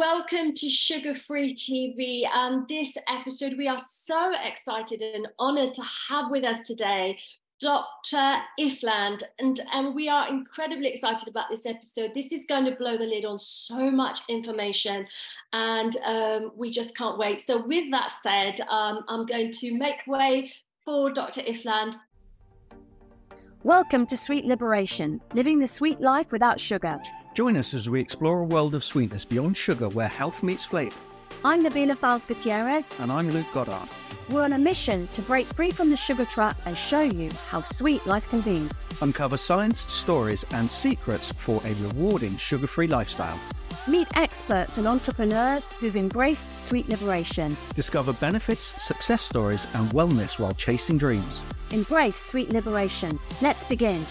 welcome to Sugar Free TV. And this episode, we are so excited and honored to have with us today Dr. Ifland, and, and we are incredibly excited about this episode. This is going to blow the lid on so much information, and um, we just can't wait. So, with that said, um, I'm going to make way for Dr. Ifland. Welcome to Sweet Liberation, living the sweet life without sugar. Join us as we explore a world of sweetness beyond sugar where health meets flavor. I'm Nabila Fals Gutierrez. And I'm Luke Goddard. We're on a mission to break free from the sugar trap and show you how sweet life can be. Uncover science, stories, and secrets for a rewarding sugar free lifestyle. Meet experts and entrepreneurs who've embraced sweet liberation. Discover benefits, success stories, and wellness while chasing dreams. Embrace sweet liberation. Let's begin.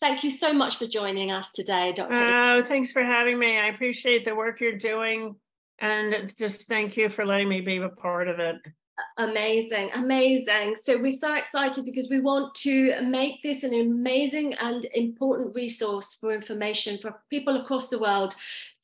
Thank you so much for joining us today, Dr. Oh, thanks for having me. I appreciate the work you're doing. And just thank you for letting me be a part of it. Amazing, amazing. So we're so excited because we want to make this an amazing and important resource for information for people across the world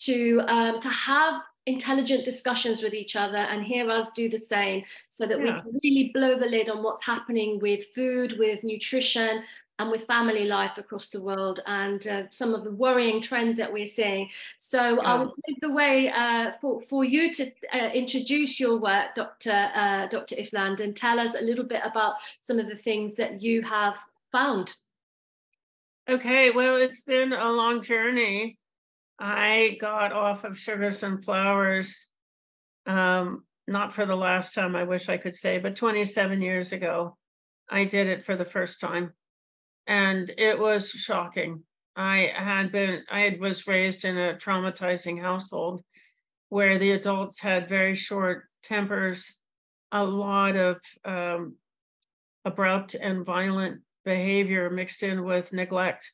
to um, to have intelligent discussions with each other and hear us do the same so that yeah. we can really blow the lid on what's happening with food, with nutrition, and with family life across the world and uh, some of the worrying trends that we're seeing. So yeah. I will give the way uh, for, for you to uh, introduce your work, Dr. Uh, Dr. Ifland, and tell us a little bit about some of the things that you have found. Okay, well, it's been a long journey. I got off of sugars and Flours, um, not for the last time, I wish I could say, but 27 years ago. I did it for the first time and it was shocking. I had been, I was raised in a traumatizing household where the adults had very short tempers, a lot of um, abrupt and violent behavior mixed in with neglect.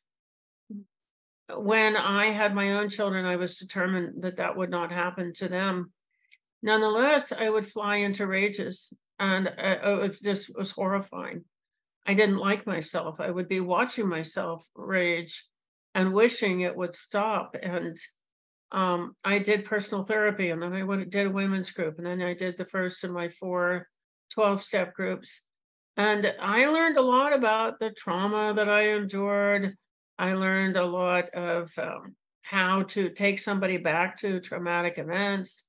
When I had my own children, I was determined that that would not happen to them. Nonetheless, I would fly into rages, and uh, it just was horrifying. I didn't like myself. I would be watching myself rage and wishing it would stop. And um, I did personal therapy and then I went, did a women's group and then I did the first of my four 12 step groups. And I learned a lot about the trauma that I endured. I learned a lot of um, how to take somebody back to traumatic events.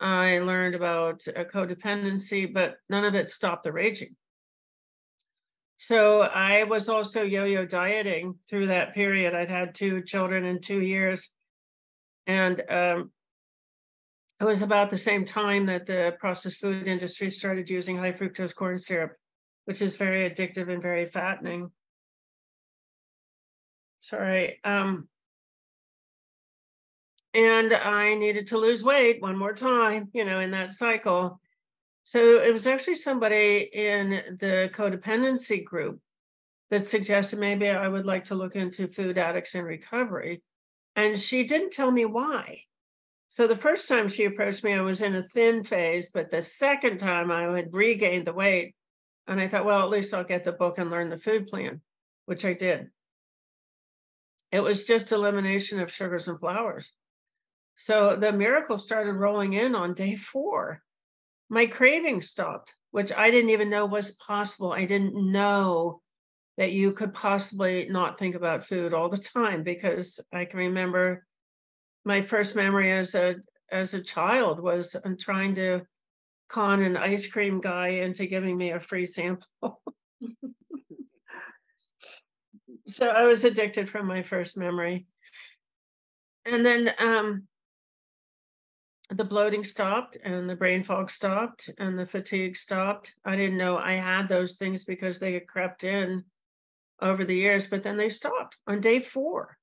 I learned about codependency, but none of it stopped the raging. So I was also yo-yo dieting through that period. I'd had two children in two years, and um, it was about the same time that the processed food industry started using high fructose corn syrup, which is very addictive and very fattening. Sorry. Um, and I needed to lose weight one more time, you know, in that cycle. So it was actually somebody in the codependency group that suggested maybe I would like to look into food addicts in recovery. And she didn't tell me why. So the first time she approached me, I was in a thin phase, but the second time I had regained the weight. And I thought, well, at least I'll get the book and learn the food plan, which I did. It was just elimination of sugars and flours. So the miracle started rolling in on day four my craving stopped, which I didn't even know was possible. I didn't know that you could possibly not think about food all the time because I can remember my first memory as a as a child was I'm trying to con an ice cream guy into giving me a free sample. so I was addicted from my first memory. And then um, the bloating stopped and the brain fog stopped and the fatigue stopped. I didn't know I had those things because they had crept in over the years, but then they stopped on day four.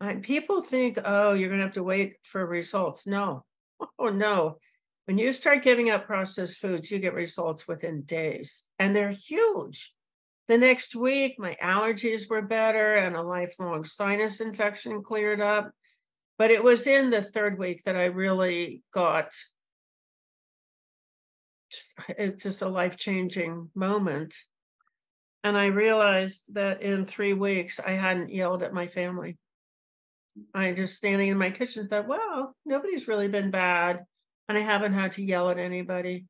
And people think, oh, you're going to have to wait for results. No, oh, no. When you start giving up processed foods, you get results within days, and they're huge. The next week, my allergies were better and a lifelong sinus infection cleared up but it was in the third week that I really got it's just a life changing moment. And I realized that in three weeks, I hadn't yelled at my family. I just standing in my kitchen thought, well, nobody's really been bad. And I haven't had to yell at anybody.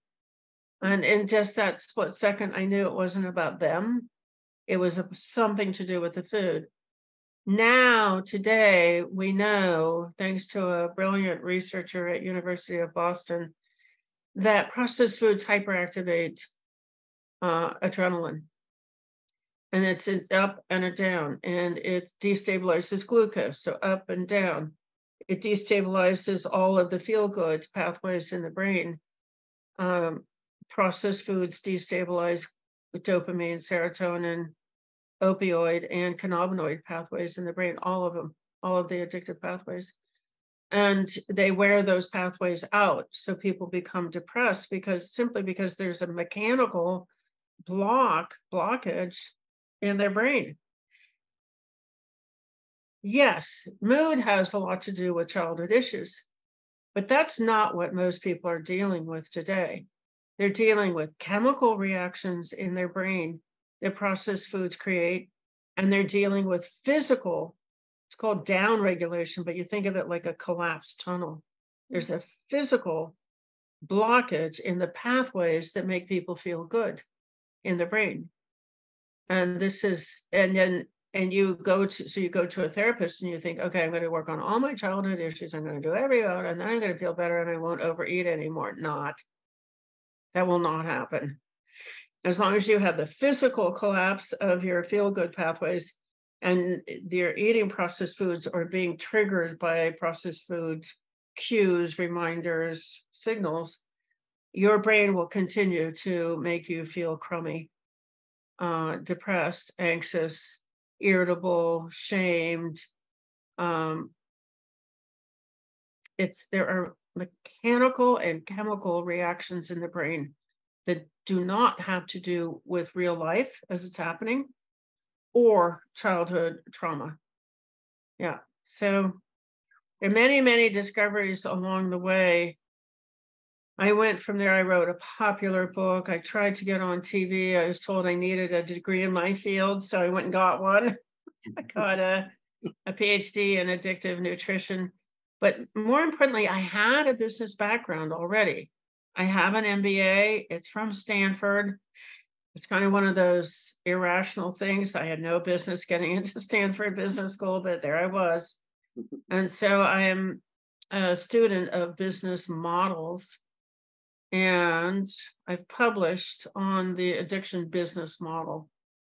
And in just that split second, I knew it wasn't about them. It was something to do with the food. Now, today, we know, thanks to a brilliant researcher at University of Boston, that processed foods hyperactivate uh, adrenaline. And it's an up and a down, and it destabilizes glucose, so up and down. It destabilizes all of the feel good pathways in the brain. Um, processed foods destabilize dopamine, serotonin, opioid, and cannabinoid pathways in the brain, all of them, all of the addictive pathways. And they wear those pathways out. So people become depressed because simply because there's a mechanical block, blockage in their brain. Yes, mood has a lot to do with childhood issues, but that's not what most people are dealing with today. They're dealing with chemical reactions in their brain that processed foods create, and they're dealing with physical, it's called down regulation, but you think of it like a collapsed tunnel. There's mm. a physical blockage in the pathways that make people feel good in the brain. And this is, and then, and you go to, so you go to a therapist and you think, okay, I'm going to work on all my childhood issues. I'm going to do every out, and then I'm going to feel better and I won't overeat anymore. Not. That will not happen. As long as you have the physical collapse of your feel good pathways and your eating processed foods or being triggered by processed food cues, reminders, signals, your brain will continue to make you feel crummy, uh, depressed, anxious, irritable, shamed. Um, it's there are mechanical and chemical reactions in the brain that do not have to do with real life as it's happening or childhood trauma. Yeah. So there are many, many discoveries along the way I went from there. I wrote a popular book. I tried to get on TV. I was told I needed a degree in my field, so I went and got one. I got a, a PhD in addictive nutrition. But more importantly, I had a business background already. I have an MBA, it's from Stanford. It's kind of one of those irrational things. I had no business getting into Stanford Business School, but there I was. And so I am a student of business models and I've published on the addiction business model.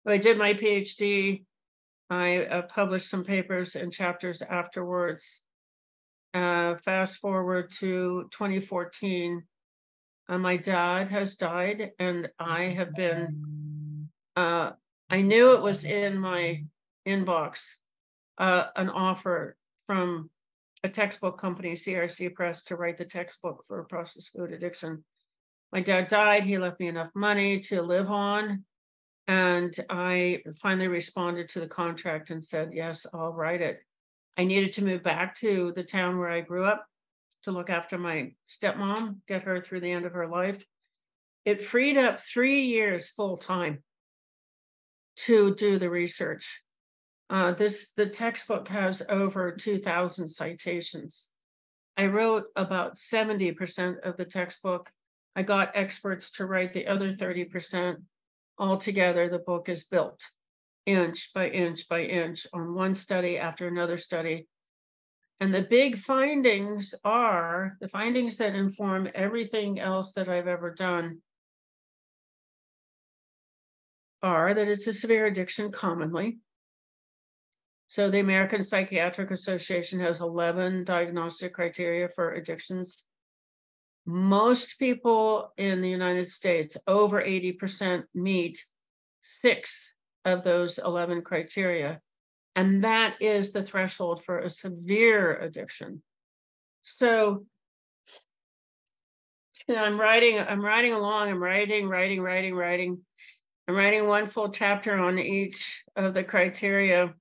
I did my PhD. I uh, published some papers and chapters afterwards. Uh, fast forward to 2014, uh, my dad has died, and I have been. Uh, I knew it was in my inbox, uh, an offer from a textbook company, CRC Press, to write the textbook for processed food addiction. My dad died. He left me enough money to live on. And I finally responded to the contract and said, yes, I'll write it. I needed to move back to the town where I grew up to look after my stepmom, get her through the end of her life. It freed up three years full time to do the research. Uh, this the textbook has over 2,000 citations. I wrote about 70% of the textbook. I got experts to write the other 30%. Altogether, the book is built inch by inch by inch on one study after another study. And the big findings are the findings that inform everything else that I've ever done are that it's a severe addiction commonly, so the American Psychiatric Association has 11 diagnostic criteria for addictions. Most people in the United States, over 80%, meet six of those 11 criteria. And that is the threshold for a severe addiction. So you know, I'm writing, I'm writing along, I'm writing, writing, writing, writing. I'm writing one full chapter on each of the criteria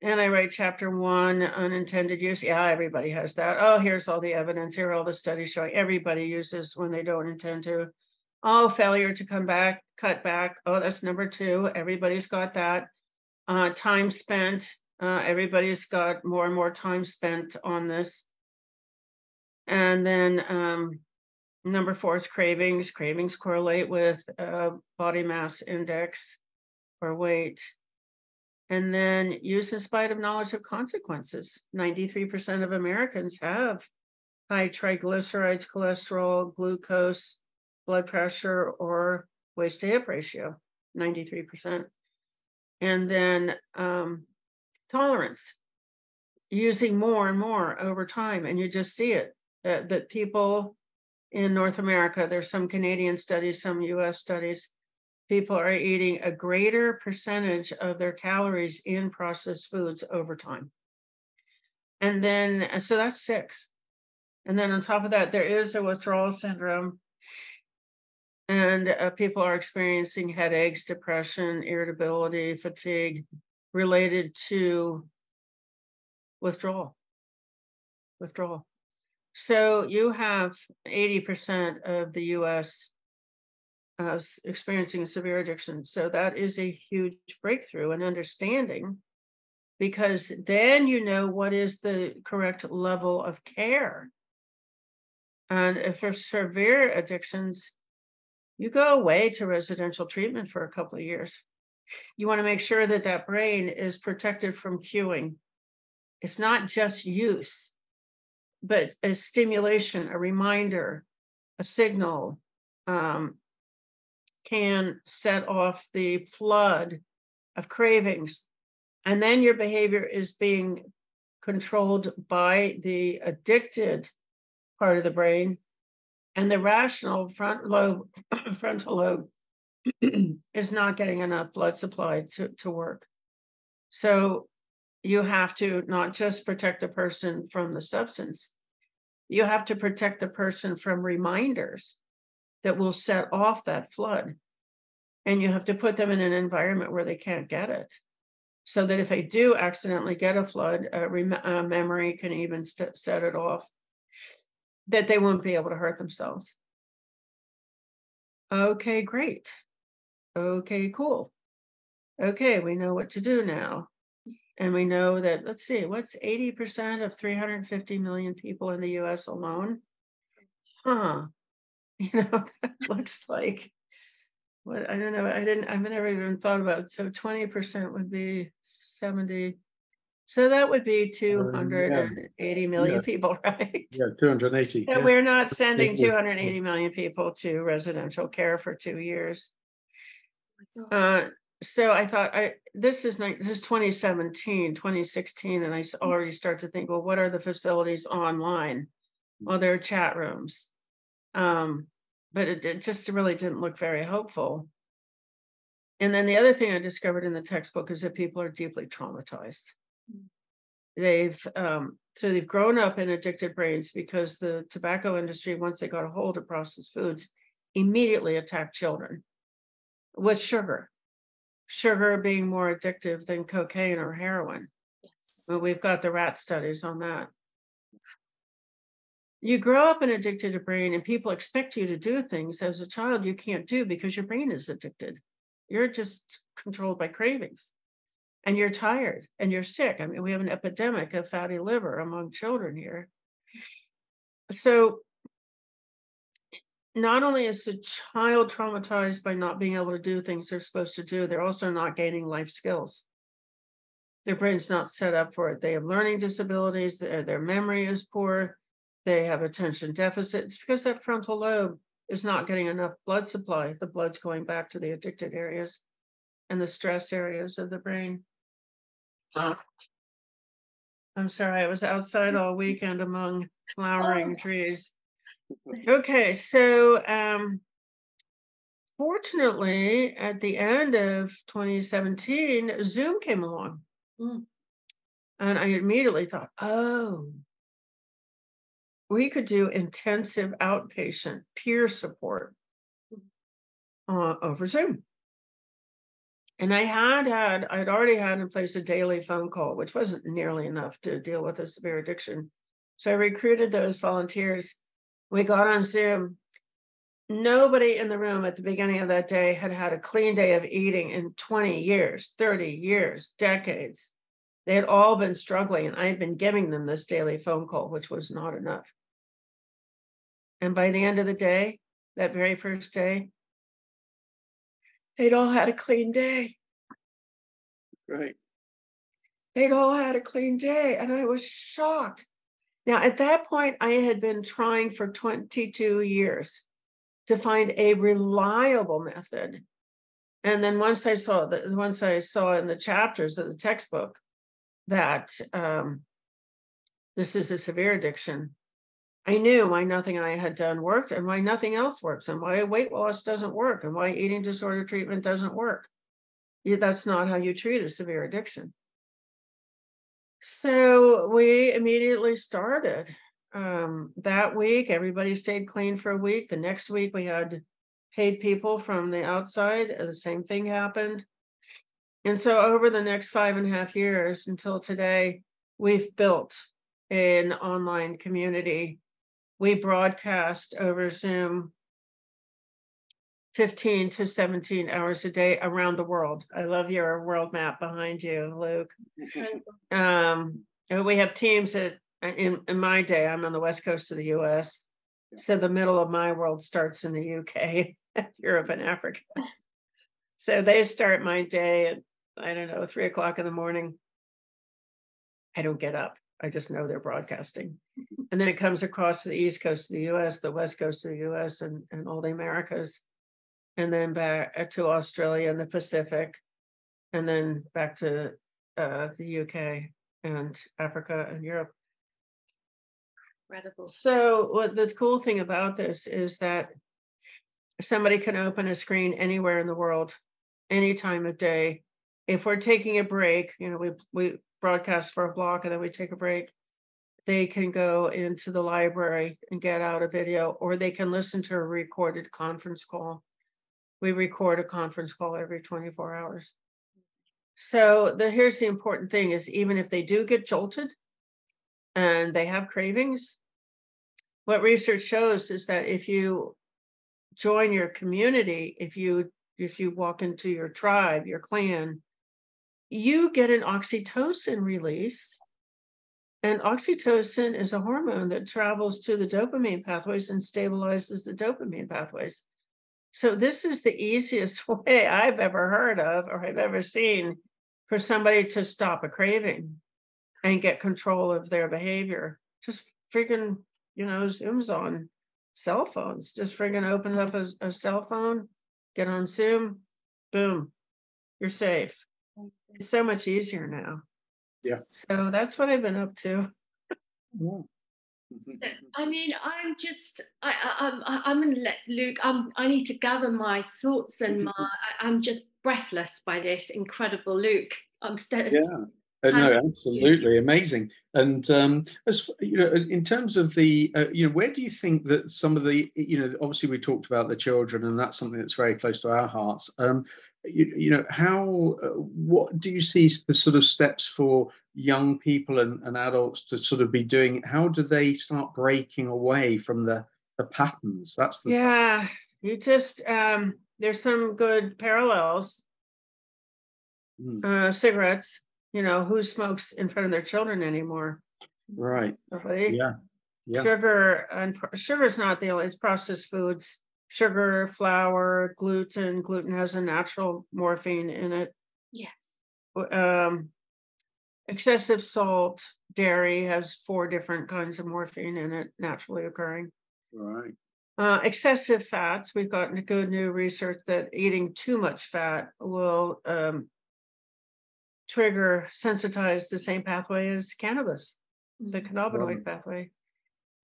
and I write chapter one, unintended use. Yeah, everybody has that. Oh, here's all the evidence. Here are all the studies showing everybody uses when they don't intend to. Oh, failure to come back, cut back. Oh, that's number two. Everybody's got that. Uh, time spent. Uh, everybody's got more and more time spent on this. And then um, number four is cravings. Cravings correlate with uh, body mass index or weight. And then use in spite of knowledge of consequences. 93% of Americans have high triglycerides, cholesterol, glucose, blood pressure, or waist to hip ratio, 93%. And then um, tolerance, using more and more over time. And you just see it that, that people in North America, there's some Canadian studies, some US studies, people are eating a greater percentage of their calories in processed foods over time. And then, so that's six. And then on top of that, there is a withdrawal syndrome. And uh, people are experiencing headaches, depression, irritability, fatigue related to withdrawal. Withdrawal. So you have 80% of the US uh, experiencing severe addiction. So that is a huge breakthrough in understanding because then you know what is the correct level of care. And if for severe addictions, you go away to residential treatment for a couple of years. You want to make sure that that brain is protected from cueing. It's not just use, but a stimulation, a reminder, a signal, um, can set off the flood of cravings. And then your behavior is being controlled by the addicted part of the brain. And the rational front lobe, frontal lobe is not getting enough blood supply to, to work. So you have to not just protect the person from the substance, you have to protect the person from reminders that will set off that flood. And you have to put them in an environment where they can't get it. So that if they do accidentally get a flood, a, rem- a memory can even st- set it off, that they won't be able to hurt themselves. Okay, great. Okay, cool. Okay, we know what to do now. And we know that, let's see, what's 80% of 350 million people in the US alone? Huh. You know, that looks like what I don't know. I didn't, I've never even thought about it. So 20% would be 70. So that would be 280 million Yeah. people, right? Yeah, 280. That yeah. we're not sending 280 million people to residential care for two years. Uh, so I thought I this is this is 2017, 2016, and I already start to think, well, what are the facilities online? Well, there are chat rooms. Um, but it, it just really didn't look very hopeful. And then the other thing I discovered in the textbook is that people are deeply traumatized. They've um, so they've grown up in addicted brains because the tobacco industry, once they got a hold of processed foods, immediately attacked children with sugar. Sugar being more addictive than cocaine or heroin. Yes. Well, we've got the rat studies on that. You grow up in addicted to brain, and people expect you to do things as a child you can't do because your brain is addicted. You're just controlled by cravings, and you're tired and you're sick. I mean, we have an epidemic of fatty liver among children here. So, not only is the child traumatized by not being able to do things they're supposed to do, they're also not gaining life skills their brain's not set up for it. They have learning disabilities, their, their memory is poor, they have attention deficits because that frontal lobe is not getting enough blood supply. The blood's going back to the addicted areas and the stress areas of the brain. I'm sorry, I was outside all weekend among flowering trees. Okay, so um, fortunately, at the end of 2017, Zoom came along. Mm. And I immediately thought, oh, we could do intensive outpatient peer support uh, over Zoom. And I had had, I'd already had in place a daily phone call, which wasn't nearly enough to deal with a severe addiction. So I recruited those volunteers. We got on Zoom. nobody in the room at the beginning of that day had had a clean day of eating in 20 years, 30 years, decades. They had all been struggling, and I had been giving them this daily phone call, which was not enough. And by the end of the day, that very first day, they'd all had a clean day. Right. They'd all had a clean day, and I was shocked. Now, at that point, I had been trying for 22 years to find a reliable method. And then once I saw that, once I saw in the chapters of the textbook that um, this is a severe addiction, I knew why nothing I had done worked and why nothing else works and why weight loss doesn't work and why eating disorder treatment doesn't work. You, that's not how you treat a severe addiction. So we immediately started. Um, that week, everybody stayed clean for a week. The next week, we had paid people from the outside. The same thing happened. And so, over the next five and a half years until today, we've built an online community we broadcast over Zoom 15 to 17 hours a day around the world. I love your world map behind you, Luke. Um, we have teams that in, in my day, I'm on the west coast of the US. So the middle of my world starts in the UK, Europe, and Africa. So they start my day at, I don't know, three o'clock in the morning. I don't get up. I just know they're broadcasting. And then it comes across to the East Coast of the US, the West Coast of the US, and, and all the Americas, and then back uh, to Australia and the Pacific, and then back to uh, the UK and Africa and Europe. Incredible. So, what the cool thing about this is that somebody can open a screen anywhere in the world, any time of day. If we're taking a break, you know, we we broadcast for a block and then we take a break, they can go into the library and get out a video, or they can listen to a recorded conference call. We record a conference call every 24 hours. So the here's the important thing is even if they do get jolted and they have cravings, what research shows is that if you join your community, if you if you walk into your tribe, your clan, you get an oxytocin release. And oxytocin is a hormone that travels to the dopamine pathways and stabilizes the dopamine pathways. So, this is the easiest way I've ever heard of or I've ever seen for somebody to stop a craving and get control of their behavior. Just friggin', you know, Zooms on cell phones. Just friggin' open up a, a cell phone, get on Zoom, boom, you're safe. It's so much easier now. Yeah. So that's what I've been up to. Yeah. I mean, I'm just, I, I, I'm, I'm going to let Luke. I'm, I need to gather my thoughts and my. I, I'm just breathless by this incredible Luke. I'm still. Yeah. Uh, no, absolutely amazing. And um, as you know, in terms of the, uh, you know, where do you think that some of the, you know, obviously we talked about the children, and that's something that's very close to our hearts. Um, you, you know, how, uh, what do you see the sort of steps for young people and, and adults to sort of be doing? How do they start breaking away from the the patterns? That's the yeah. You just um, there's some good parallels. Mm. Uh, cigarettes you know, who smokes in front of their children anymore? Right. Nobody. Yeah. Yeah. Sugar and sugar is not the only, it's processed foods. Sugar, flour, gluten. Gluten has a natural morphine in it. Yes. Um, excessive salt, dairy has four different kinds of morphine in it, naturally occurring. Right. Uh, excessive fats, we've gotten good new research that eating too much fat will um, trigger sensitize the same pathway as cannabis, the Mm-hmm. cannabinoid Right. pathway.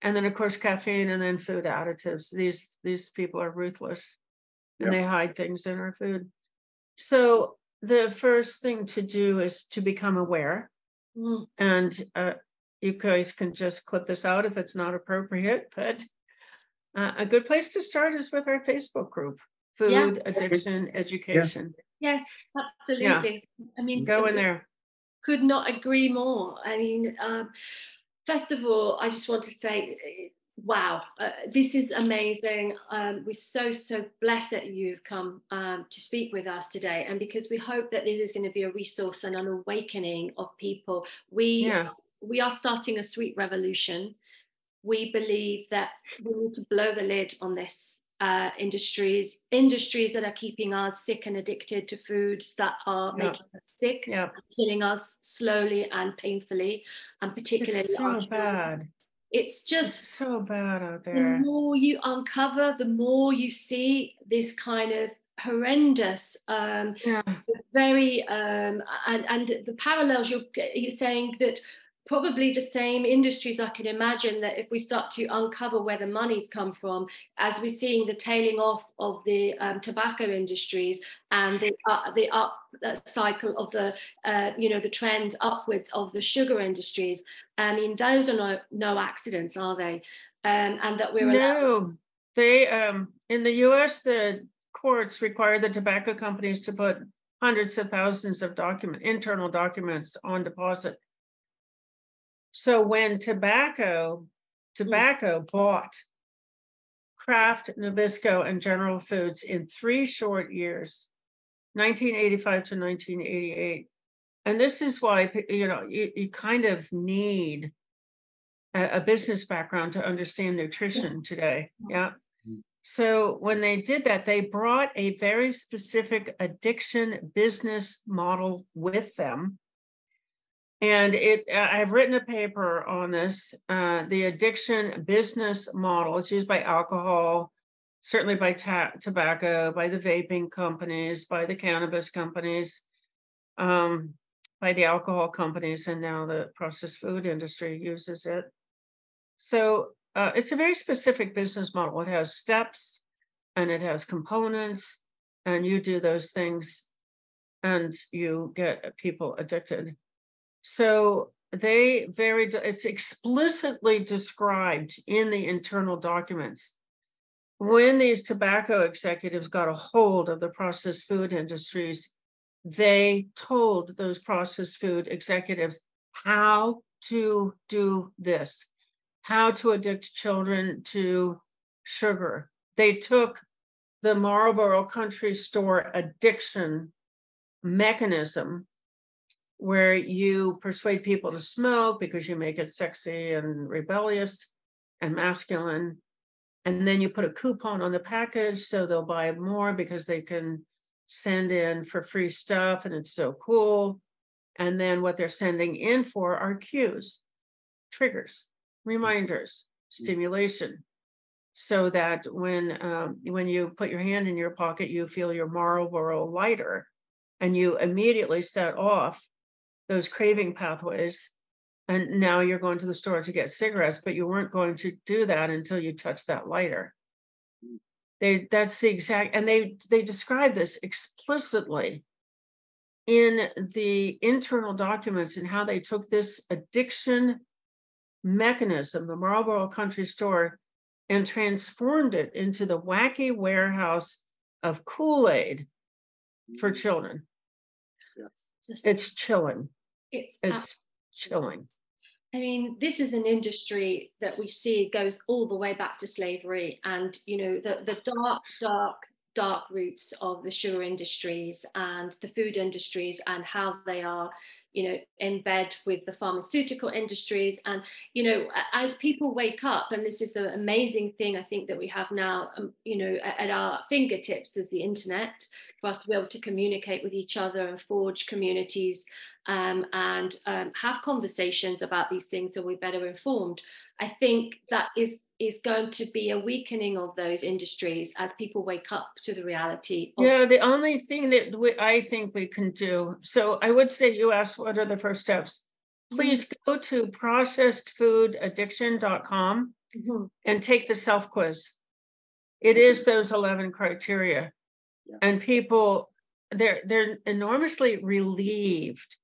And then of course caffeine and then food additives. These these people are ruthless and Yeah. they hide things in our food. So the first thing to do is to become aware. Mm. And uh, you guys can just clip this out if it's not appropriate, but uh, a good place to start is with our Facebook group, Yeah. Food Addiction Education. Yes, absolutely. I mean, Go in there. Could not agree more. I mean, um, first of all, I just want to say, wow, uh, this is amazing. Um, we're so, so blessed that you've come um, to speak with us today. And because we hope that this is going to be a resource and an awakening of people, we, Yeah. we are starting a sweet revolution. We believe that we need to blow the lid on this uh, industries, industries that are keeping us sick and addicted to foods that are Yeah. making us sick, Yeah. killing us slowly and painfully, and particularly It's so bad. It's It's just so bad out there. the more you uncover, the more you see this kind of horrendous, um, Yeah. very, um, and, and the parallels you're, you're saying that probably the same industries I can imagine that if we start to uncover where the money's come from, as we're seeing the tailing off of the um, tobacco industries and the, uh, the up uh, cycle of the, uh, you know, the trend upwards of the sugar industries. I mean, those are no, no accidents, are they? Um, and that we're allowed No, they, um, in the US, the courts require the tobacco companies to put hundreds of thousands of document, internal documents on deposit. So when tobacco, tobacco bought Kraft, Nabisco, and General Foods in three short years, 1985 to 1988. And this is why, you know, you, you kind of need a, a business background to understand nutrition today. Yeah. Mm. So when they did that, they brought a very specific addiction business model with them. And it, I- I've written a paper on this, uh, the addiction business model. It's used by alcohol, certainly by ta- tobacco, by the vaping companies, by the cannabis companies, um, by the alcohol companies, and now the processed food industry uses it. So uh, it's a very specific business model. It has steps and it has components, and you do those things and you get people addicted. So they very, it's explicitly described in the internal documents. When these tobacco executives got a hold of the processed food industries, they told those processed food executives how to do this, how to addict children to sugar. They took the Marlboro Country Store addiction mechanism where you persuade people to smoke because you make it sexy and rebellious and masculine. And then you put a coupon on the package so they'll buy more because they can send in for free stuff and it's so cool. And then what they're sending in for are cues, triggers, reminders, stimulation. So that when um, when you put your hand in your pocket, you feel your Marlboro lighter, and you immediately set off those craving pathways. And now you're going to the store to get cigarettes, but you weren't going to do that until you touch that lighter. They that's the exact and they they describe this explicitly in the internal documents and how they took this addiction mechanism, the Marlboro Country Store, and transformed it into the wacky warehouse of Kool-Aid for mm. children. just, It's chilling. It's It's chilling. I mean, this is an industry that we see goes all the way back to slavery, and you know the the dark, dark, dark roots of the sugar industries and the food industries, and how they are, you know, in bed with the pharmaceutical industries. And you know, as people wake up, and this is the amazing thing I think that we have now, um, you know, at, at our fingertips is the internet for us to be able to communicate with each other and forge communities um, and um, have conversations about these things so we're better informed. I think that is is going to be a weakening of those industries as people wake up to the reality. Of, Yeah, the only thing that we, I think we can do, so I would say you asked what are the first steps? Please go to processedfoodaddiction.com Mhm. and take the self quiz. It is those 11 criteria. Yeah. And people, they're they're enormously relieved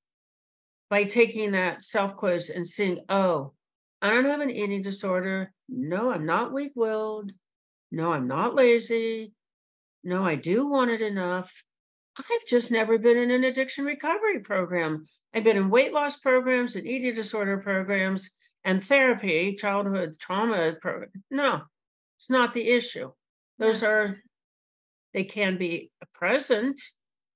by taking that self quiz and seeing, oh, I don't have an eating disorder. No, I'm not weak willed. No, I'm not lazy. No, I do want it enough. I've just never been in an addiction recovery program. I've been in weight loss programs and eating disorder programs, and therapy, childhood trauma program. No, it's not the issue. Those are, they can be present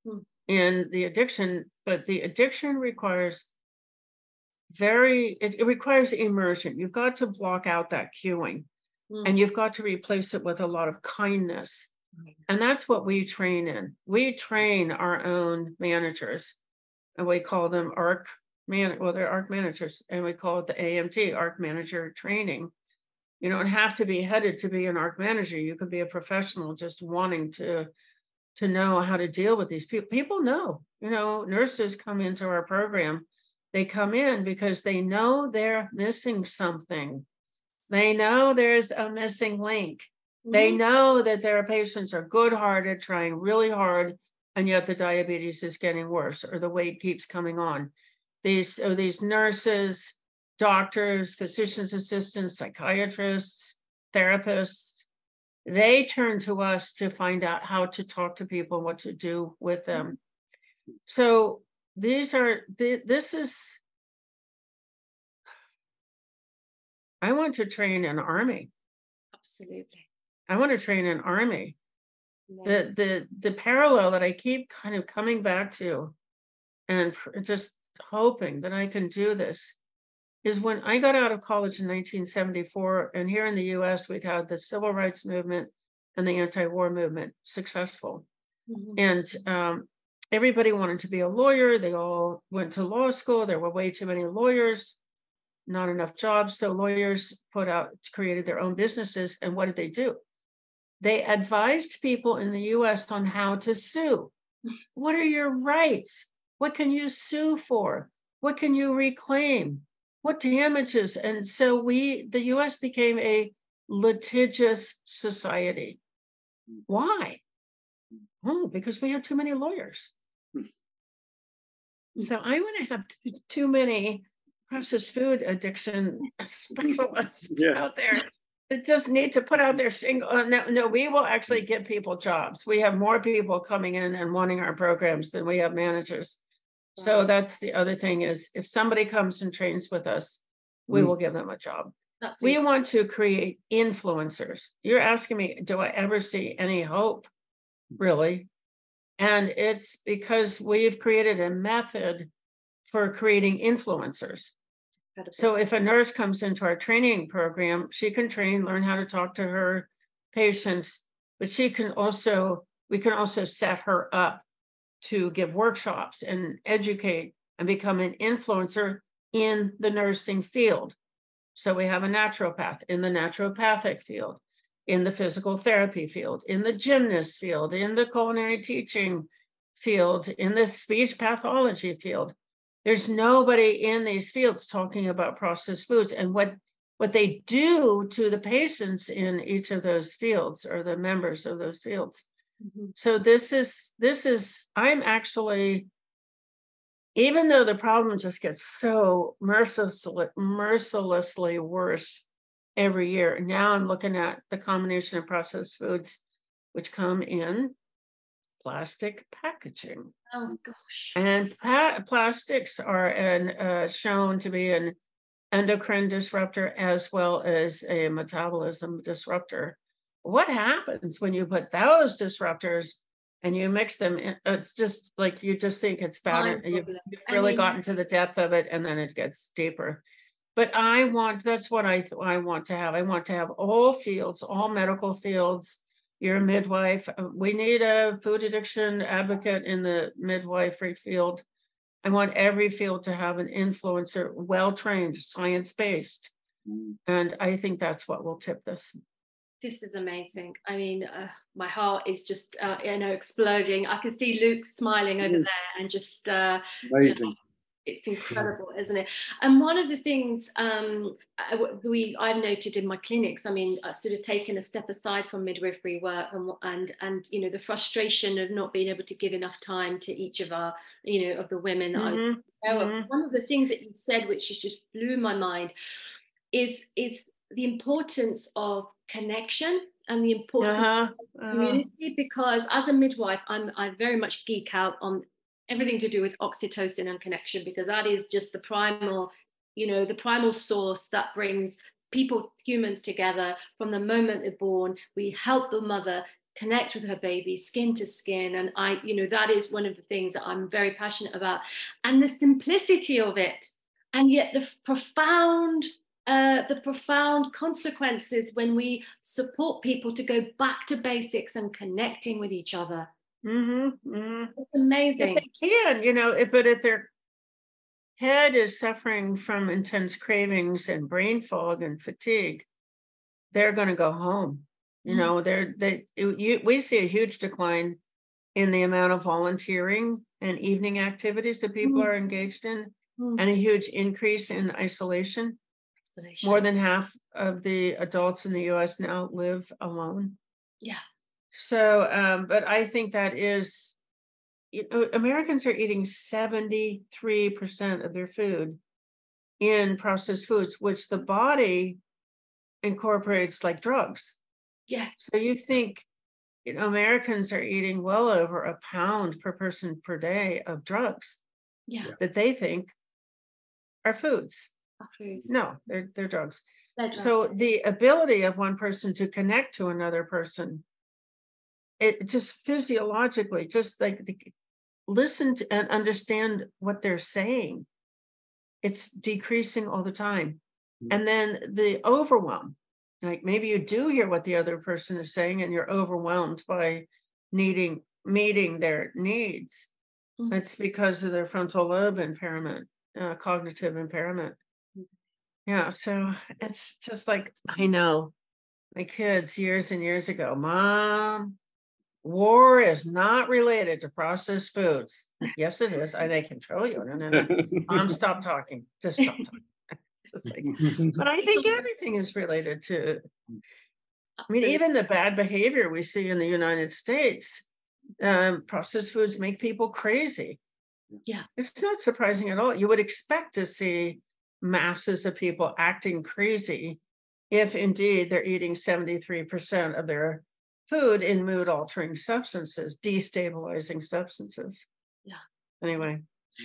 Hmm. in the addiction, but the addiction requires very, it, it requires immersion. You've got to block out that cueing Mm. and you've got to replace it with a lot of kindness. And that's what we train in. We train our own managers and we call them ARC man, well, they're ARC managers and we call it the AMT, ARC manager training. You don't have to be headed to be an ARC manager. You could be a professional just wanting to to know how to deal with these people. People know, you know, nurses come into our program. They come in because they know they're missing something. They know there's a missing link. They Mhm. know that their patients are good hearted, trying really hard, and yet the diabetes is getting worse or the weight keeps coming on. These or these nurses, doctors, physicians assistants, psychiatrists, therapists, they turn to us to find out how to talk to people, what to do with them. So these are th- this is I want to train an army. Absolutely. I want to train an army. Amazing. the the the parallel that I keep kind of coming back to and just hoping that I can do this is when I got out of college in 1974 and here in the US we'd had the civil rights movement and the anti-war movement successful Mhm. and um, everybody wanted to be a lawyer they all went to law school there were way too many lawyers not enough jobs so lawyers put out created their own businesses and what did they do they advised people in the US on how to sue. What are your rights? What can you sue for? What can you reclaim? What damages? And so we, the US became a litigious society. Why? Oh, because we had too many lawyers. So I want to have too, too many processed food addiction specialists Yeah. out there that just need to put out their single. Uh, no, no, we will actually give people jobs. We have more people coming in and wanting our programs than we have managers. So that's the other thing is if somebody comes and trains with us, we Mm. will give them a job. That's We it. want to create influencers. You're asking me, do I ever see any hope? Really? And it's because we've created a method for creating influencers. So if a nurse comes into our training program, she can train, learn how to talk to her patients, but she can also, we can also set her up to give workshops and educate and become an influencer in the nursing field. So we have a naturopath in the naturopathic field, in the physical therapy field, in the gymnast field, in the culinary teaching field, in the speech pathology field. There's nobody in these fields talking about processed foods and what what they do to the patients in each of those fields or the members of those fields. Mhm. So this is this is I'm actually even though the problem just gets so mercilessly mercilessly worse every year. Now I'm looking at the combination of processed foods which come in plastic packaging. Oh gosh. And pa- plastics are an, uh, shown to be an endocrine disruptor as well as a metabolism disruptor. What happens when you put those disruptors and you mix them? in- It's just like you just think it's bad. You've you've I really mean- gotten to the depth of it, and then it gets deeper. But I want that's what I I want to have. I want to have all fields, all medical fields. You're a midwife. uh, We need a food addiction advocate in the midwifery field. I want every field to have an influencer, well trained, science based. Mm. And I think that's what will tip this. This is amazing. I mean, uh, my heart is just, uh, you know, exploding. I can see Luke smiling over Mm. there and just, uh, Amazing. It's incredible, isn't it? And one of the things um, I- we I've noted in my clinics, I mean, I've sort of taken a step aside from midwifery work and and and you know the frustration of not being able to give enough time to each of our, you know, of the women that I Mhm, know of. mhm. One of the things that you said, which just just blew my mind, is is the importance of connection and the importance Uh-huh, uh-huh. community because as a midwife i'm i very much geek out on everything to do with oxytocin and connection because that is just the primal you know the primal source that brings people humans together from the moment they're born. We help the mother connect with her baby skin to skin. And i you know that is one of the things that i'm very passionate about. And the simplicity of it and yet the profound uh, the profound consequences when we support people to go back to basics and connecting with each other Mm-hmm, mm-hmm. it's amazing If they can, you know, if- but if their head is suffering from intense cravings and brain fog and fatigue, they're going to go home. You Mhm. know, they're they you, we see a huge decline in the amount of volunteering and evening activities that people Mm. are engaged in, Mm. and a huge increase in isolation. Isolation. More than half of the adults in the US now live alone. yeah So, um, but I think that is, you know, Americans are eating seventy-three percent of their food in processed foods, which the body incorporates like drugs. yes So you think, you know, Americans are eating well over a pound per person per day of drugs yeah that they think are foods. foods. No, they're they're drugs. They're drugs. So the ability of one person to connect to another person, it just physiologically, just like the, listen to and understand what they're saying. It's decreasing all the time. Mm. And then the overwhelm, like maybe you do hear what the other person is saying and you're overwhelmed by needing meeting their needs. Mhm. It's because of their frontal lobe impairment, uh, cognitive impairment. Mhm. Yeah, so it's just like I know my kids years and years ago, mom, war is not related to processed foods. Yes, it is. I they control you. No, no, no. Mom, stop talking. Just stop talking. Just like, but I think everything is related to I mean, even the bad behavior we see in the United States, um, processed foods make people crazy. Yeah. It's not surprising at all. You would expect to see masses of people acting crazy if indeed they're eating 73% of their food in mood altering substances, destabilizing substances. Yeah. Anyway,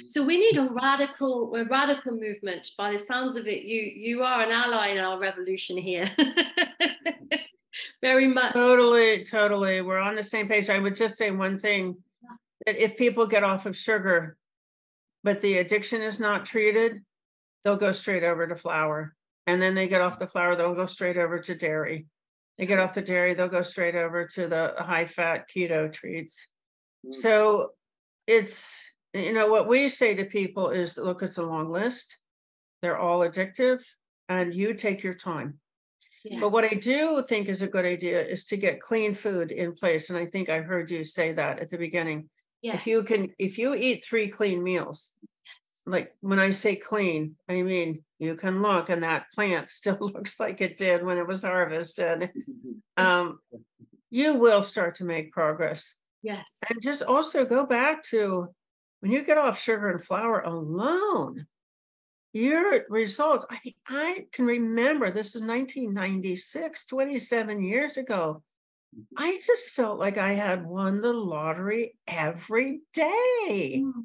So we need a radical, a radical movement. By the sounds of it, you you are an ally in our revolution here. Very much. Totally, totally. We're on the same page. I would just say one thing that if people get off of sugar, but the addiction is not treated, they'll go straight over to flour. And then they get off the flour, they'll go straight over to dairy. They get off the dairy, they'll go straight over to the high fat keto treats. Mm. So it's, you know, what we say to people is look, it's a long list. They're all addictive and you take your time. But what I do think is a good idea is to get clean food in place. And I think I heard you say that at the beginning. yes. If you can, if you eat three clean meals, yes. Like when I say clean, I mean you can look and that plant still looks like it did when it was harvested. Um, you will start to make progress. yes. And just also go back to when you get off sugar and flour alone, your results. I, I can remember this is 1996, 27 years ago. I just felt like I had won the lottery every day. Mm.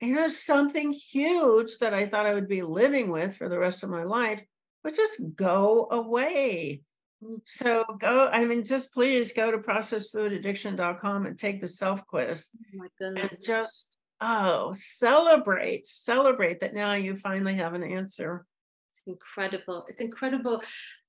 You know, something huge that I thought I would be living with for the rest of my life would just go away. Mm. So go, I mean, just please go to processedfoodaddiction.com and take the self quiz Oh and just, oh, celebrate, celebrate that now you finally have an answer. It's incredible. It's incredible.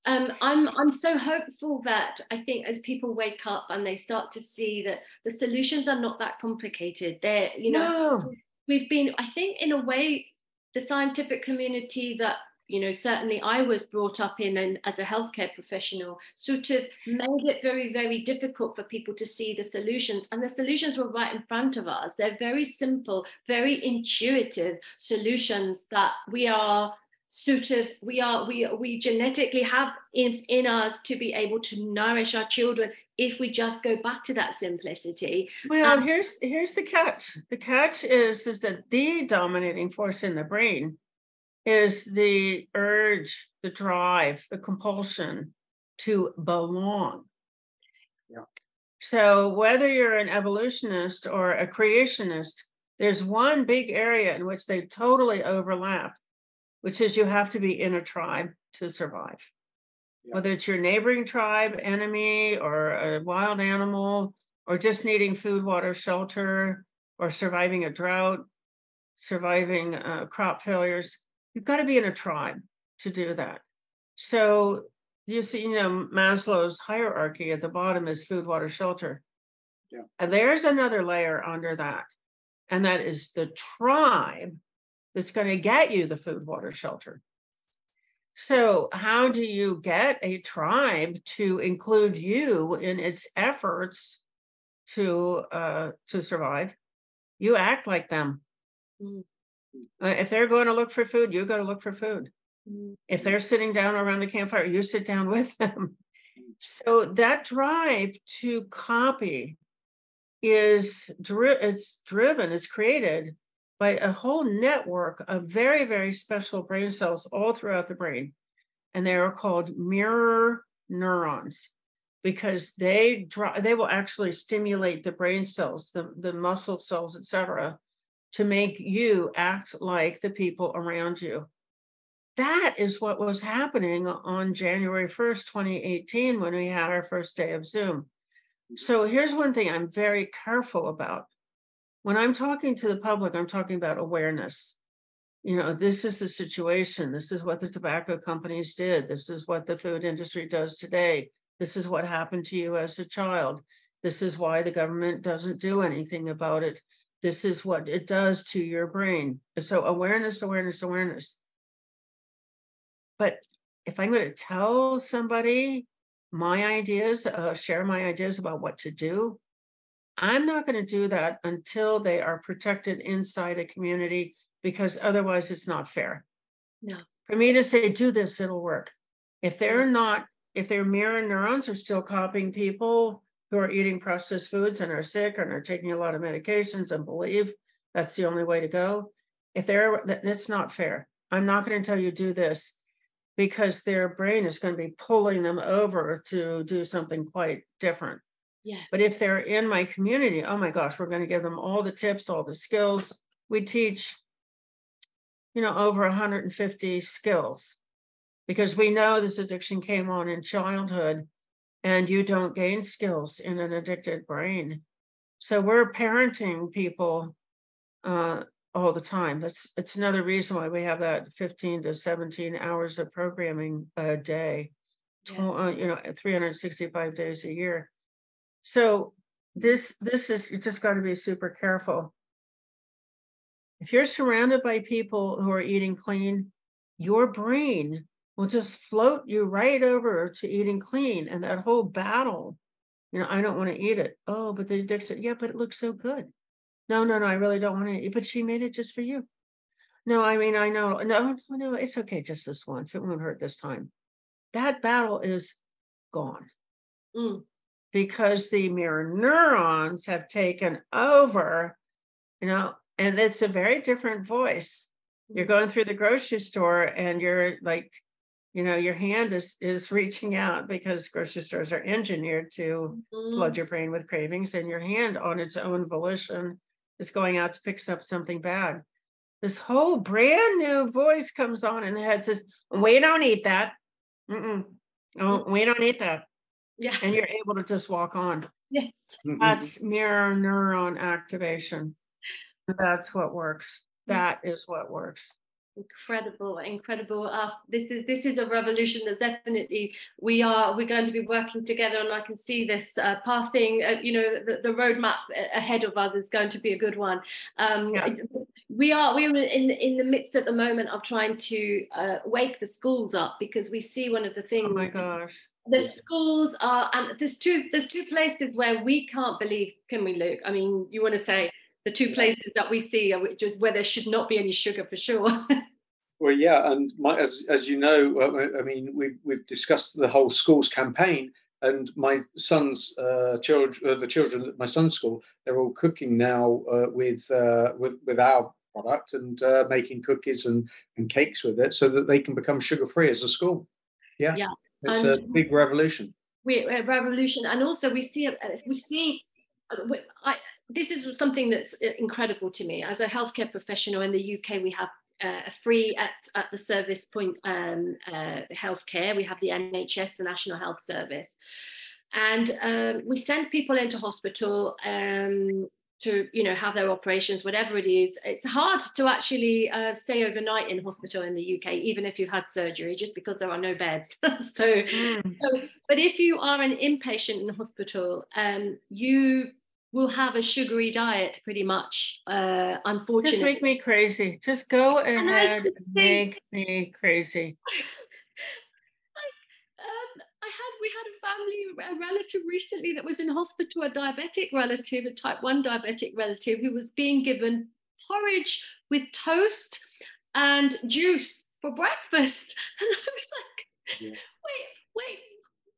Um, I'm I'm so hopeful that I think as people wake up and they start to see that the solutions are not that complicated. They're you know No. We've been I think in a way the scientific community that you know certainly I was brought up in and as a healthcare professional sort of made it very very difficult for people to see the solutions and the solutions were right in front of us. They're very simple, very intuitive solutions that we are sort of we are we we genetically have in in us to be able to nourish our children if we just go back to that simplicity Well, Um, here's here's the catch. The catch is is that the dominating force in the brain is the urge, the drive, the compulsion to belong. Yeah. So whether you're an evolutionist or a creationist, there's one big area in which they totally overlap. Which is you have to be in a tribe to survive. Whether it's your neighboring tribe, enemy, or a wild animal, or just needing food, water, shelter, or surviving a drought, surviving uh, crop failures, you've got to be in a tribe to do that. So you see, you know, Maslow's hierarchy at the bottom is food, water, shelter. Yeah. And there's another layer under that. And that is the tribe that's going to get you the food, water, shelter. So, how do you get a tribe to include you in its efforts to uh, to survive? You act like them. Mm. Uh, if they're going to look for food, you go to look for food. Mm. If they're sitting down around the campfire, you sit down with them. So that drive to copy is dri- it's driven, it's created by a whole network of very, very special brain cells all throughout the brain. And they are called mirror neurons because they draw, they will actually stimulate the brain cells, the, the muscle cells, etc., to make you act like the people around you. That is what was happening on January 1st, 2018, when we had our first day of Zoom. So here's one thing I'm very careful about when I'm talking to the public, I'm talking about awareness. You know, this is the situation. This is what the tobacco companies did. This is what the food industry does today. This is what happened to you as a child. This is why the government doesn't do anything about it. This is what it does to your brain. So, awareness, awareness, awareness. But if I'm going to tell somebody my ideas, uh, share my ideas about what to do, I'm not going to do that until they are protected inside a community because otherwise it's not fair. No. For me to say, do this, it'll work. If they're not, if their mirror neurons are still copying people who are eating processed foods and are sick and are taking a lot of medications and believe that's the only way to go, if they're, that's not fair. I'm not going to tell you do this because their brain is going to be pulling them over to do something quite different. Yes. But if they're in my community, oh my gosh, we're going to give them all the tips, all the skills. We teach, you know, over 150 skills because we know this addiction came on in childhood and you don't gain skills in an addicted brain. So we're parenting people uh, all the time. That's it's another reason why we have that 15 to 17 hours of programming a day, yes. uh, you know, 365 days a year. So this this is you just got to be super careful. If you're surrounded by people who are eating clean, your brain will just float you right over to eating clean and that whole battle. You know, I don't want to eat it. Oh, but the addiction, yeah, but it looks so good. No, no, no, I really don't want to eat. But she made it just for you. No, I mean, I know. No, no, no, it's okay just this once. It won't hurt this time. That battle is gone. Mm because the mirror neurons have taken over, you know, and it's a very different voice. You're going through the grocery store and you're like, you know, your hand is is reaching out because grocery stores are engineered to mm-hmm. flood your brain with cravings, and your hand on its own volition is going out to pick up something bad. This whole brand new voice comes on and the head says, "We don't eat that. Mm-mm. Oh, we don't eat that." Yeah. And you're able to just walk on. Yes. Mm-hmm. That's mirror neuron activation. That's what works. Mm. That is what works incredible incredible uh, this is this is a revolution that definitely we are we're going to be working together and i can see this uh, pathing uh, you know the, the roadmap ahead of us is going to be a good one um, yeah. We are we're in in the midst at the moment of trying to uh, wake the schools up because we see one of the things oh my gosh. The schools are and there's two there's two places where we can't believe can we luke? I mean you want to say the two places that we see which is where there should not be any sugar for sure. Well yeah and my, as, as you know uh, i mean we've, we've discussed the whole schools campaign and my son's uh, children uh, the children at my son's school they're all cooking now uh, with, uh, with with our product and uh, making cookies and, and cakes with it so that they can become sugar free as a school yeah yeah it's and a big revolution we a revolution and also we see we see I, this is something that's uh, incredible to me. As a healthcare professional in the UK, we have uh, free at, at the service point um, uh, healthcare. We have the NHS, the National Health Service. And um, we send people into hospital um, to, you know, have their operations, whatever it is. It's hard to actually uh, stay overnight in hospital in the UK, even if you've had surgery, just because there are no beds. so, mm. so, but if you are an inpatient in hospital, um, you will have a sugary diet pretty much. Uh, unfortunately, just make me crazy. Just go ahead, and make me crazy. Had we had a family a relative recently that was in hospital, a diabetic relative, a type one diabetic relative, who was being given porridge with toast and juice for breakfast, and I was like, yeah. wait, wait,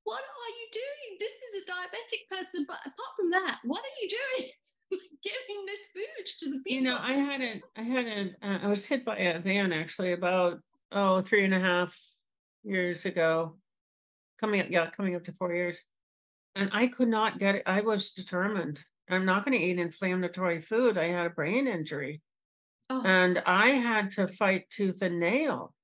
what are you doing? This is a diabetic person, but apart from that, what are you doing? Giving this food to the people. You know, I had a, I had a, uh, I was hit by a van actually about oh three and a half years ago, coming up, yeah, coming up to four years, and I could not get it. I was determined. I'm not going to eat inflammatory food. I had a brain injury, oh. and I had to fight tooth and nail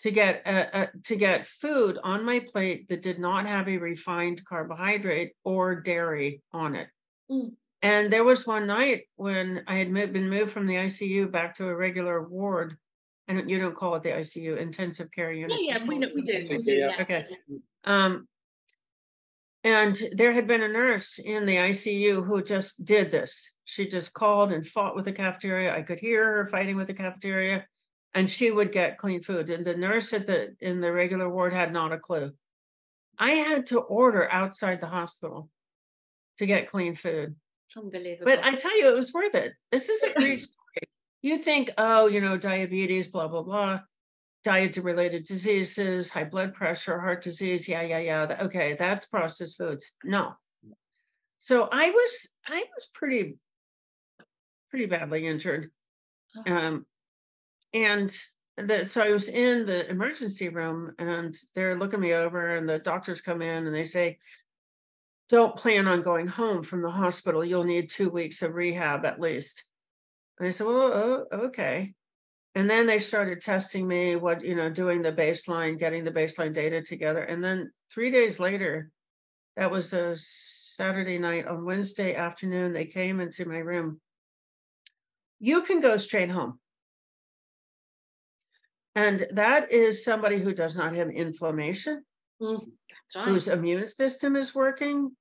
to get a, a, to get food on my plate that did not have a refined carbohydrate or dairy on it. Mm. And there was one night when I had been moved from the ICU back to a regular ward, and you don't call it the ICU, intensive care unit. Yeah, yeah, we, know, we do. We do yeah. Okay. Um, and there had been a nurse in the ICU who just did this. She just called and fought with the cafeteria. I could hear her fighting with the cafeteria and she would get clean food. And the nurse at the in the regular ward had not a clue. I had to order outside the hospital to get clean food. Unbelievable. But I tell you, it was worth it. This is a great story. You think, oh, you know, diabetes, blah, blah, blah, diet related diseases, high blood pressure, heart disease. Yeah, yeah, yeah. Okay, that's processed foods. No. So I was I was pretty pretty badly injured. Um, and the, so I was in the emergency room and they're looking me over and the doctors come in and they say, don't plan on going home from the hospital. You'll need two weeks of rehab at least. And I said, well, oh, okay. And then they started testing me, what, you know, doing the baseline, getting the baseline data together. And then three days later, that was a Saturday night, on Wednesday afternoon, they came into my room. You can go straight home. And that is somebody who does not have inflammation, mm, right. whose immune system is working,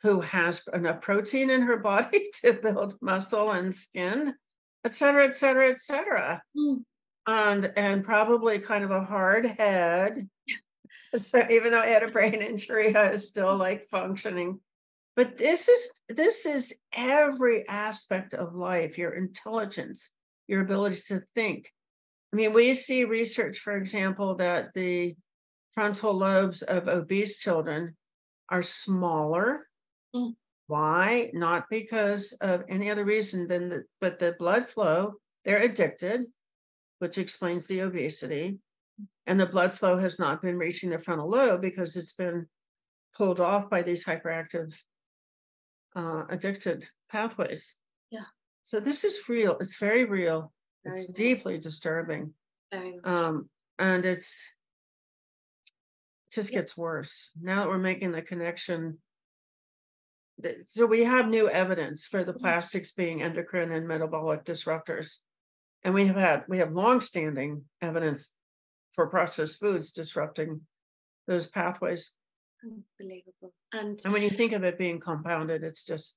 who has enough protein in her body to build muscle and skin, et cetera, et cetera, et cetera. Mm. And, and probably kind of a hard head. so even though I had a brain injury, I was still like functioning. But this is this is every aspect of life, your intelligence, your ability to think, I mean, we see research, for example, that the frontal lobes of obese children are smaller. Mm. Why? Not because of any other reason than that, but the blood flow, they're addicted, which explains the obesity. And the blood flow has not been reaching the frontal lobe because it's been pulled off by these hyperactive uh, addicted pathways. Yeah. So this is real. It's very real. Very it's deeply disturbing. Um, and it's it just gets worse. Now that we're making the connection, so we have new evidence for the mm-hmm. plastics being endocrine and metabolic disruptors. And we have had we have long-standing evidence for processed foods disrupting those pathways. Unbelievable. And, and when you think of it being compounded, it's just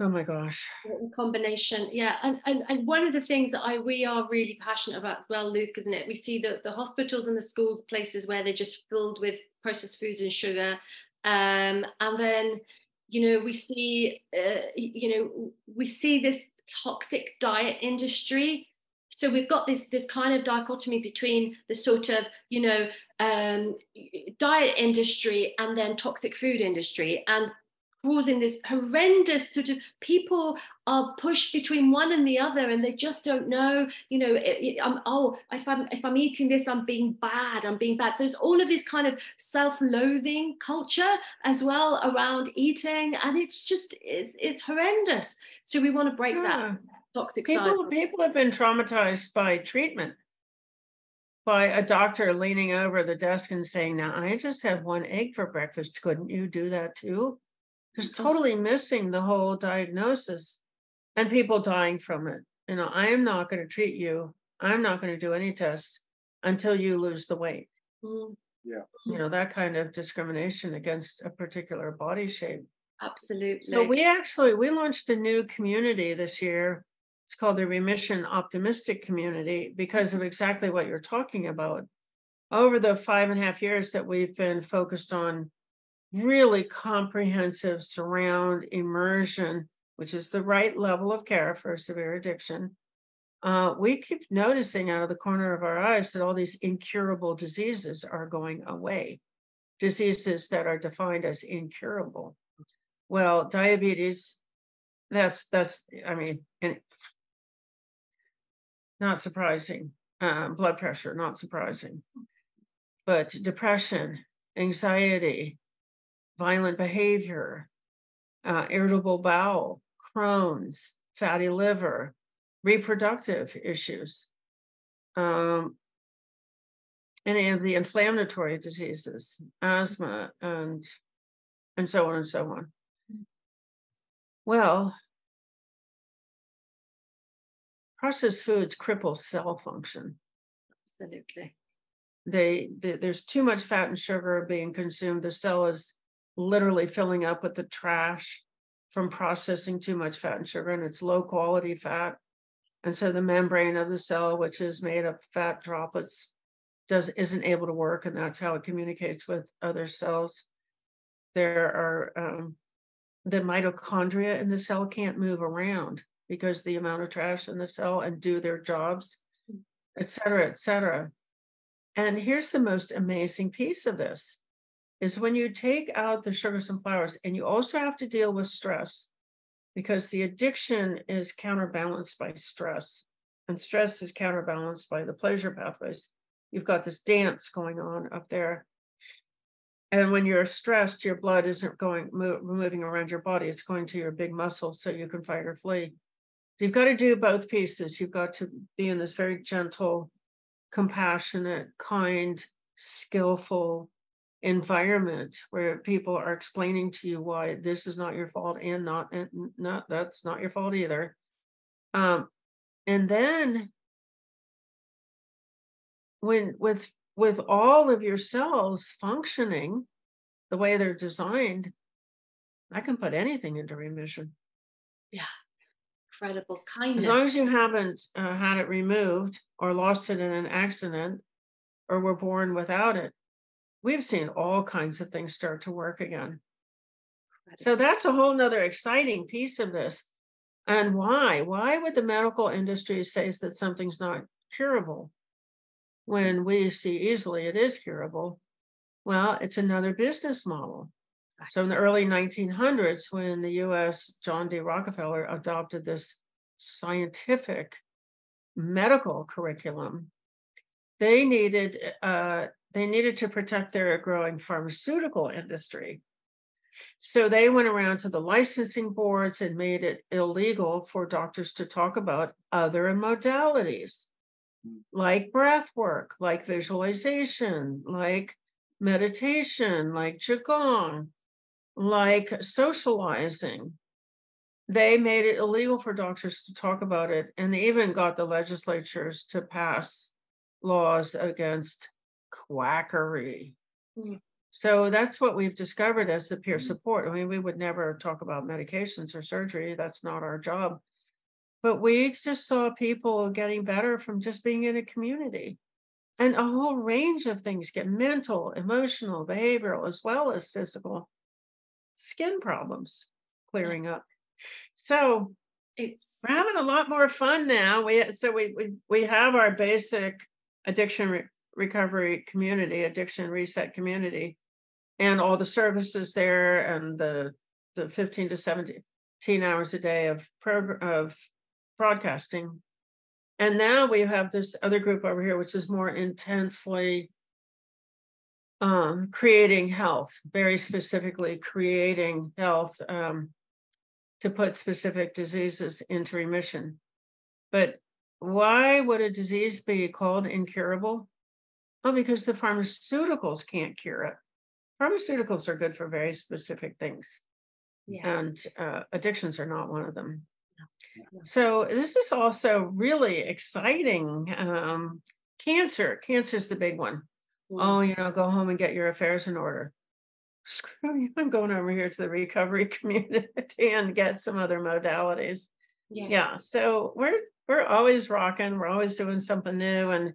Oh my gosh. Combination, yeah. And, and and one of the things that I we are really passionate about as well, Luke, isn't it? We see that the hospitals and the schools, places where they're just filled with processed foods and sugar. Um, and then, you know, we see uh, you know, we see this toxic diet industry. So we've got this this kind of dichotomy between the sort of you know um, diet industry and then toxic food industry. And causing this horrendous sort of people are pushed between one and the other and they just don't know you know it, it, I'm, oh if i'm if i'm eating this i'm being bad i'm being bad. So it's all of this kind of self-loathing culture as well around eating and it's just it's it's horrendous. So we want to break yeah. that toxic people cycle. people have been traumatized by treatment. By a doctor leaning over the desk and saying now i just have one egg for breakfast. Couldn't you do that too just mm-hmm. totally missing the whole diagnosis and people dying from it you know i am not going to treat you i'm not going to do any tests until you lose the weight mm-hmm. Yeah. you know that kind of discrimination against a particular body shape absolutely. so we actually we launched a new community this year. It's called the Remission Optimistic Community because of exactly what you're talking about. Over the five and a half years that we've been focused on really comprehensive surround immersion, which is the right level of care for severe addiction, uh, we keep noticing out of the corner of our eyes that all these incurable diseases are going away, diseases that are defined as incurable. Well, diabetes, that's that's I mean, and not surprising. Um, blood pressure, not surprising. But depression, anxiety, violent behavior, uh, irritable bowel, Crohn's, fatty liver, reproductive issues, um, any of the inflammatory diseases, asthma, and and so on and so on. Well, processed foods cripple cell function. absolutely. They, the- there's too much fat and sugar being consumed. The cell is literally filling up with the trash from processing too much fat and sugar, and it's low quality fat. And so the membrane of the cell, which is made of fat droplets, does isn't able to work, and that's how it communicates with other cells. There are um, the mitochondria in the cell can't move around because the amount of trash in the cell and do their jobs, et cetera, et cetera. And here's the most amazing piece of this is when you take out the sugars and flours, and you also have to deal with stress because the addiction is counterbalanced by stress, and stress is counterbalanced by the pleasure pathways. You've got this dance going on up there. And when you're stressed, your blood isn't going mo- moving around your body, it's going to your big muscles so you can fight or flee. So you've got to do both pieces. You've got to be in this very gentle, compassionate, kind, skillful environment where people are explaining to you why this is not your fault and not and not that's not your fault either. Um, and then when with with all of your cells functioning the way they're designed, I can put anything into remission. Yeah. Incredible kindness. As long as you haven't uh, had it removed or lost it in an accident or were born without it, we've seen all kinds of things start to work again. So that's a whole nother exciting piece of this. And why? Why would the medical industry say that something's not curable when we see easily it is curable? Well, it's another business model. So in the early 1900s, when the US, John D. Rockefeller adopted this scientific medical curriculum, they needed uh, they needed to protect their growing pharmaceutical industry. So they went around to the licensing boards and made it illegal for doctors to talk about other modalities like breath work, like visualization, like meditation, like Qigong, like socializing. They made it illegal for doctors to talk about it, and they even got the legislatures to pass laws against quackery. Mm. So that's what we've discovered as the peer support. I mean, we would never talk about medications or surgery, that's not our job. But we just saw people getting better from just being in a community. And a whole range of things get mental, emotional, behavioral, as well as physical skin problems clearing up. So It's we're having a lot more fun now. We so we we we have our basic addiction re- recovery community, addiction reset community, and all the services there, and the the fifteen to seventeen hours a day of prog- of broadcasting. And now we have this other group over here, which is more intensely um, creating health, very specifically creating health um, to put specific diseases into remission. But why would a disease be called incurable? Oh, because the pharmaceuticals can't cure it. Pharmaceuticals are good for very specific things, Yes. and uh, addictions are not one of them. So this is also really exciting. Um, cancer, cancer is the big one. Mm. Oh, you know, go home and get your affairs in order. Screw you, I'm going over here to the recovery community and get some other modalities. Yes. Yeah, so we're we're always rocking, we're always doing something new, and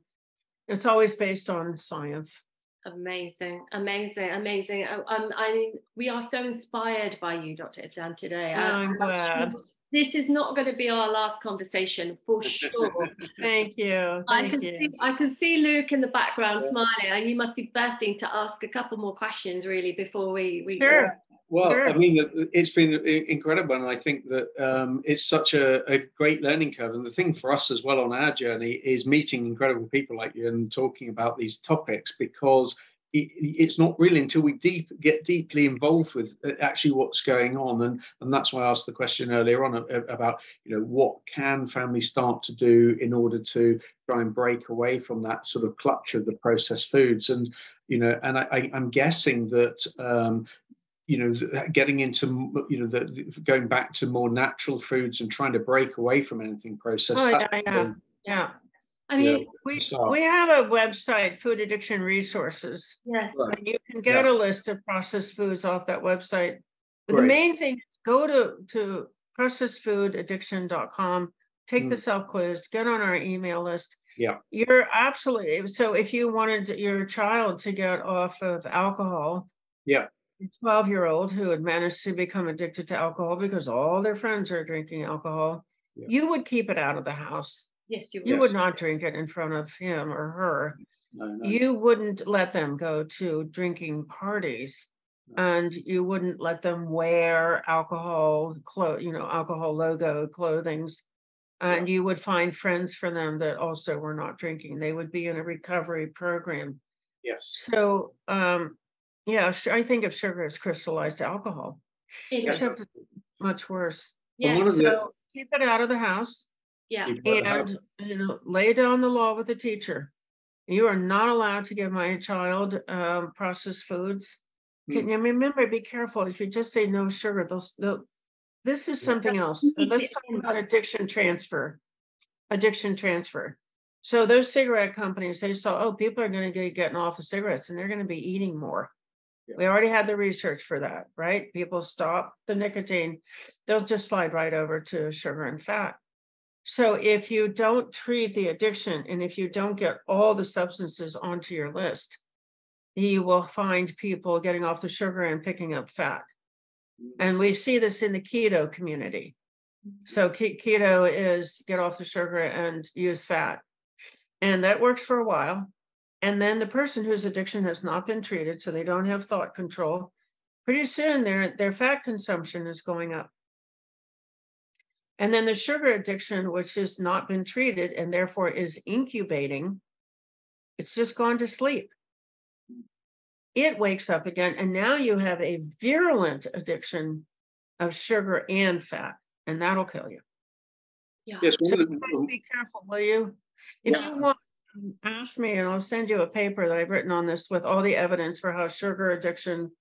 it's always based on science. Amazing, amazing, amazing. Uh, Um, I mean, we are so inspired by you, Dr. Ifland, today. I- I'm I'm glad. sure This is not going to be our last conversation for sure. Thank you. I Thank can you. see I can see Luke in the background Yeah. smiling, and you must be bursting to ask a couple more questions really before we we Sure. Well, I mean, uh, it's been incredible, and I think that um, it's such a, a great learning curve. And the thing for us as well on our journey is meeting incredible people like you and talking about these topics because it, it's not really until we deep get deeply involved with uh, actually what's going on, and and that's why I asked the question earlier on about you know what can families start to do in order to try and break away from that sort of clutch of the processed foods, and you know, and I, I, I'm guessing that. Um, you know getting into you know the going back to more natural foods and trying to break away from anything processed Oh, that's yeah, yeah, yeah. I mean, We, So- we have a website, Food Addiction Resources, yes. Right. and you can get a list of processed foods off that website. But the main thing is go to, to processedfoodaddiction.com, take the Mm. self quiz, get on our email list. Yeah. You're absolutely, so if you wanted your child to get off of alcohol. Yeah. 12 year old who had managed to become addicted to alcohol because all their friends are drinking alcohol, Yeah. you would keep it out of the house. Yes, you You will. would not drink it in front of him or her. no, no. You wouldn't let them go to drinking parties. And you wouldn't let them wear alcohol clo- you know, alcohol logo clothings. And you would find friends for them that also were not drinking. They would be in a recovery program. yes So, um, yeah, I think of sugar as crystallized alcohol, It except it's much worse. Yeah, one Yes. of the- So keep it out of the house. Yeah. Keep it out of the And, you know, lay down the law with the teacher. You are not allowed to give my child um, processed foods. Can Hmm. you remember, be careful, if you just say no sugar, they'll, they'll, this is something else. Let's talk about addiction transfer. Addiction transfer. So those cigarette companies, they saw, oh, people are gonna get getting off of cigarettes and they're gonna be eating more. Yeah. We already had the research for that, right? People stop the nicotine, they'll just slide right over to sugar and fat. So if you don't treat the addiction and if you don't get all the substances onto your list, you will find people getting off the sugar and picking up fat. Mm. And we see this in the keto community. Mm-hmm. So keto is get off the sugar and use fat. And that works for a while. And then the person whose addiction has not been treated, so they don't have thought control, pretty soon their, their fat consumption is going up. And then the sugar addiction, which has not been treated and therefore is incubating, it's just gone to sleep. It wakes up again, and now you have a virulent addiction of sugar and fat, and that'll kill you. Yeah. yes So one of you the- be careful, will you? If Yeah. you want, ask me and I'll send you a paper that I've written on this with all the evidence for how sugar addiction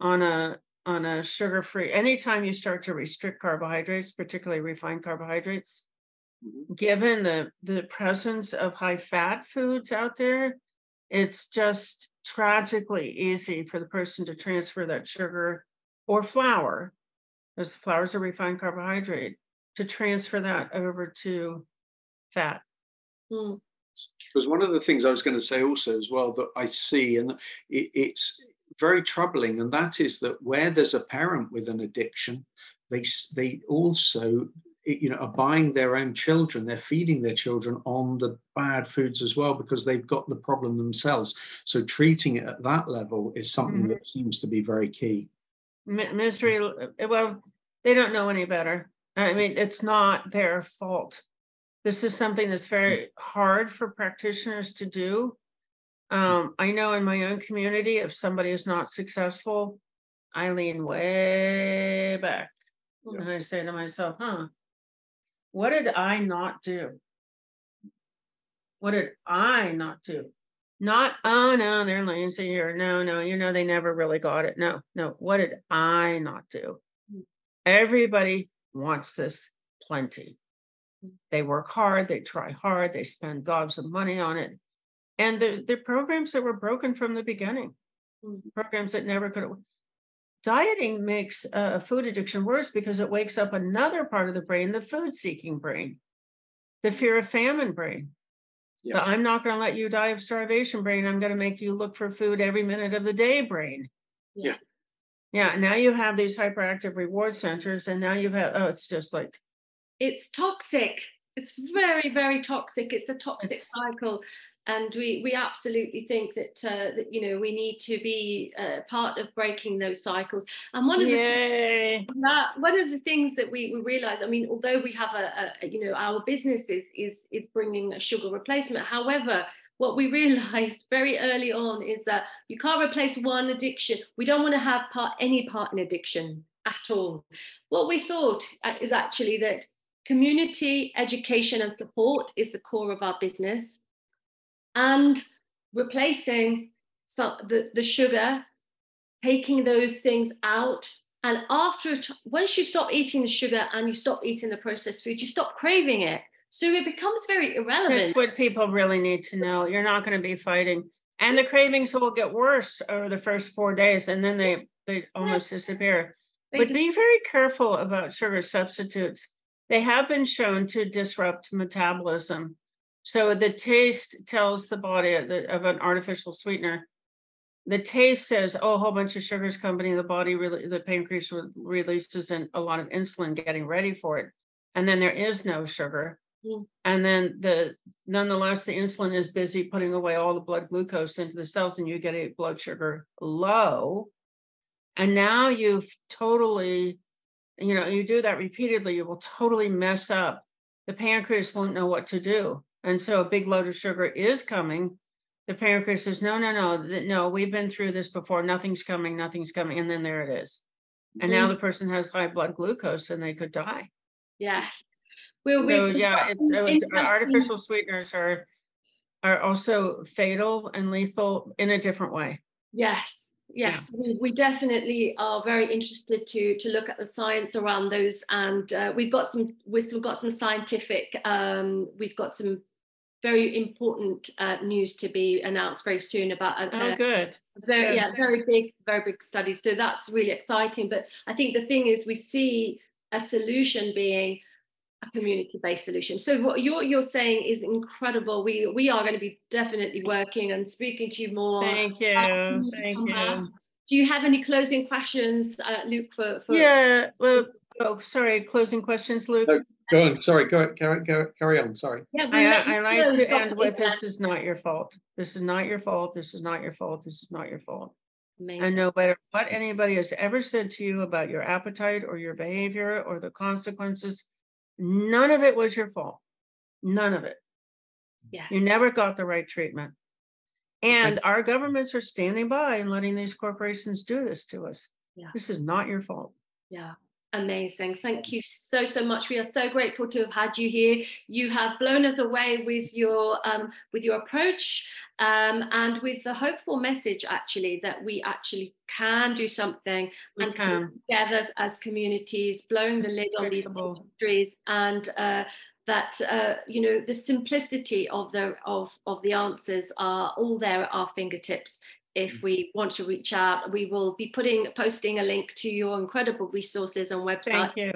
on a on a sugar-free, anytime you start to restrict carbohydrates, particularly refined carbohydrates, Mhm. given the the presence of high fat foods out there, it's just tragically easy for the person to transfer that sugar or flour, because flour is a refined carbohydrate, to transfer that over to fat. Mm. Because one of the things I was going to say also as well that I see, and it, it's very troubling, and that is that where there's a parent with an addiction, they they also you know are buying their own children they're feeding their children on the bad foods as well because they've got the problem themselves so treating it at that level is something Mhm. that seems to be very key Mi- Misery, uh, well, they don't know any better. I mean, it's not their fault. This is something that's very hard for practitioners to do. Um, I know in my own community, if somebody is not successful, I lean way back. Yeah. And I say to myself, huh, what did I not do? What did I not do? Not, oh no, they're lazy here. no, no, you know, they never really got it. No, no, what did I not do? Mm. Everybody wants this plenty. They work hard, they try hard, they spend gobs of money on it. And the, the programs that were broken from the beginning, Mm. programs that never could have. Dieting makes uh, food addiction worse because it wakes up another part of the brain, the food seeking brain, the fear of famine brain. Yeah. The I'm not going to let you die of starvation brain. I'm going to make you look for food every minute of the day brain. Yeah. Yeah. Now you have these hyperactive reward centers, and now you have, oh, it's just like, it's toxic. It's very very toxic. It's a toxic It's- cycle. And we we absolutely think that uh, that you know we need to be uh, part of breaking those cycles. And one of the that one of the things that we, we realize i mean although we have a, a you know our business is is is bringing a sugar replacement however what we realized very early on is that you can't replace one addiction. We don't want to have part any part in addiction at all. What we thought uh, is actually that community education and support is the core of our business and replacing some the, the sugar taking those things out and after once you stop eating the sugar and you stop eating the processed food you stop craving it so it becomes very irrelevant That's what people really need to know. You're not going to be fighting. And the cravings will get worse over the first four days, and then they, they almost disappear. They But be very careful about sugar substitutes. They have been shown to disrupt metabolism. So the taste tells the body of, the, of an artificial sweetener. The taste says, oh, a whole bunch of sugars coming in the body really, the pancreas re- releases in a lot of insulin getting ready for it. And then there is no sugar. Mm. And then the nonetheless, the insulin is busy putting away all the blood glucose into the cells, and you get a blood sugar low. And now you've totally, you know, you do that repeatedly, you will totally mess up. The pancreas won't know what to do. And so a big load of sugar is coming. The pancreas says, no, no, no, no, we've been through this before. Nothing's coming, nothing's coming. And then there it is. And now Mm. the person has high blood glucose and they could die. yes we'll, So we've yeah, got it's uh, artificial sweeteners are are also fatal and lethal in a different way. Yes, Yeah. yes, we, we definitely are very interested to to look at the science around those, and uh, we've got some we've still got some scientific, um, we've got some very important uh, news to be announced very soon about a, Oh, a- good. very Good. yeah very big very big study. So that's really exciting. But I think the thing is we see a solution being a community-based solution. So what you're you're saying is incredible. We we are going to be definitely working and speaking to you more. Thank you. you Thank come back. you. Do you have any closing questions, uh, Luke? For, for Yeah. Well, oh, sorry. Closing questions, Luke. No, Go on. Sorry. Go, carry, go, carry on. Sorry. yeah, I, I like to end with this is not your fault. This is not your fault. This is not your fault. This is not your fault. amazing. And no matter what anybody has ever said to you about your appetite or your behavior or the consequences, none of it was your fault. None of it. Yes. You never got the right treatment. And our governments are standing by and letting these corporations do this to us. Yeah. This is not your fault. Yeah, amazing. Thank you so, so much. We are so grateful to have had you here. You have blown us away with your um, with your approach um, and with the hopeful message actually that we actually can do something We and can. together as communities, blowing the lid on these industries and uh, that uh, you know the simplicity of the of of the answers are all there at our fingertips if we want to reach out we will be putting posting a link to your incredible resources and website Thank you.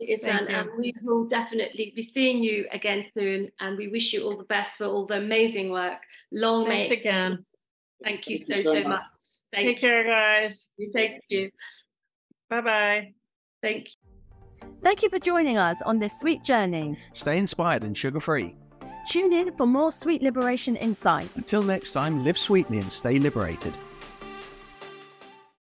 If, Thank and, you. and we will definitely be seeing you again soon and we wish you all the best for all the amazing work long Thanks may again. thank you Thank so you so so much. much thank Take care, guys. thank you Bye bye. thank you Thank you for joining us on this sweet journey. Stay inspired and sugar free. Tune in for more sweet liberation insights. Until next time, live sweetly and stay liberated.